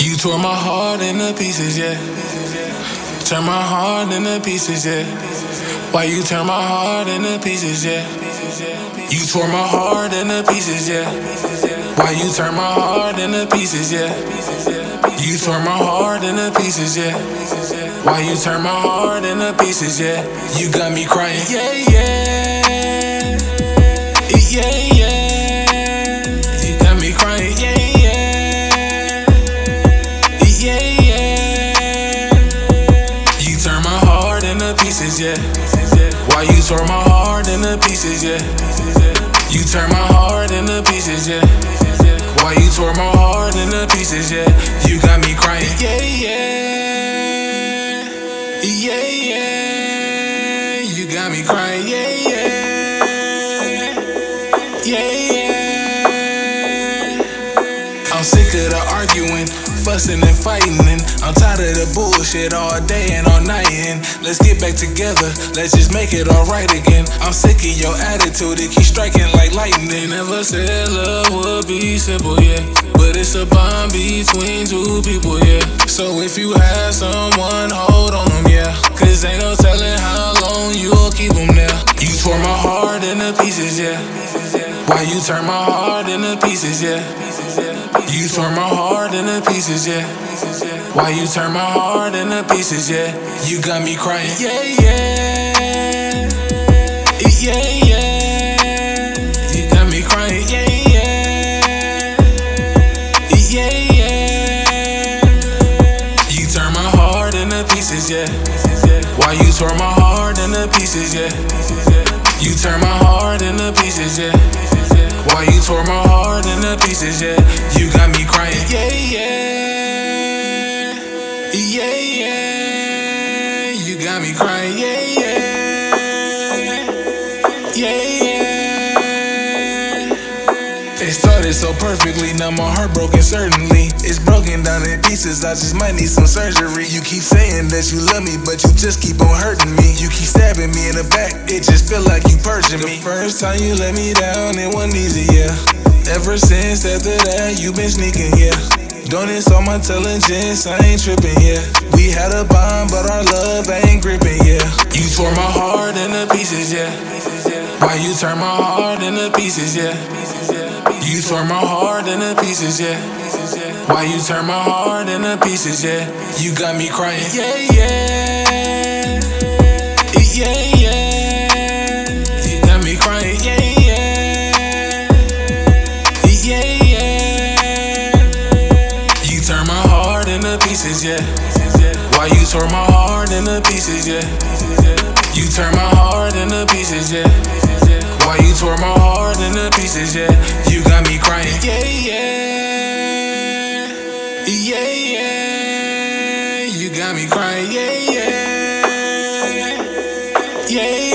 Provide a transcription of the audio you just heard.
You tore my heart into pieces, yeah. Turn my heart into pieces, yeah. Why you turn my heart into pieces, yeah. You tore my heart into pieces, yeah. Why you turn my heart into pieces, yeah. You tore my heart into pieces, yeah. Why you turn my heart into pieces, yeah. You got me crying, yeah, yeah. Yeah, yeah. Tore my heart into pieces, yeah. You turn my heart into pieces, yeah. Why you tore my heart into pieces, yeah. You got me arguing, fussing and fighting. And I'm tired of the bullshit all day and all night. And let's get back together, let's just make it alright again. I'm sick of your attitude, it keeps striking like lightning. Never said love would be simple, yeah. But it's a bond between two people, yeah. So if you have someone, hold on yeah. Cause ain't no telling how long you'll keep them there. You tore my heart into pieces, yeah. Why you turn my heart into pieces, yeah. You tore my heart into pieces, yeah. Why you turn my heart into pieces, yeah. You got me crying, yeah, yeah. Yeah, yeah. You got me crying, yeah, yeah. Yeah, yeah. You turn my heart into pieces, yeah. Why you tore my heart into pieces, yeah. You turn my heart into pieces, yeah. Why you tore my heart into pieces, yeah. You got me crying, yeah, yeah. Yeah, yeah. You got me crying, yeah, yeah. Yeah, yeah. It started so perfectly, now my heart broken, certainly. It's broken pieces, I just might need some surgery. You keep saying that you love me, but you just keep on hurting me. You keep stabbing me in the back, it just feel like you purging me. The first time you let me down, it wasn't easy, yeah. Ever since after that, you been sneaking, yeah. Don't insult my intelligence, I ain't tripping, yeah. We had a bond, but our love ain't gripping, yeah. You tore my heart into pieces, yeah. Why you turn my heart into pieces, yeah. You tore my heart into pieces, yeah. Why you turn my heart into pieces, yeah. You got me crying, yeah, yeah. Yeah, yeah. You got me crying, yeah, yeah. Yeah, yeah. You turn my heart into pieces, yeah. Why you tore my heart into pieces, yeah. You turn my heart into pieces, yeah. Why you tore my heart into pieces, yeah. Got me crying, yeah, yeah. Yeah,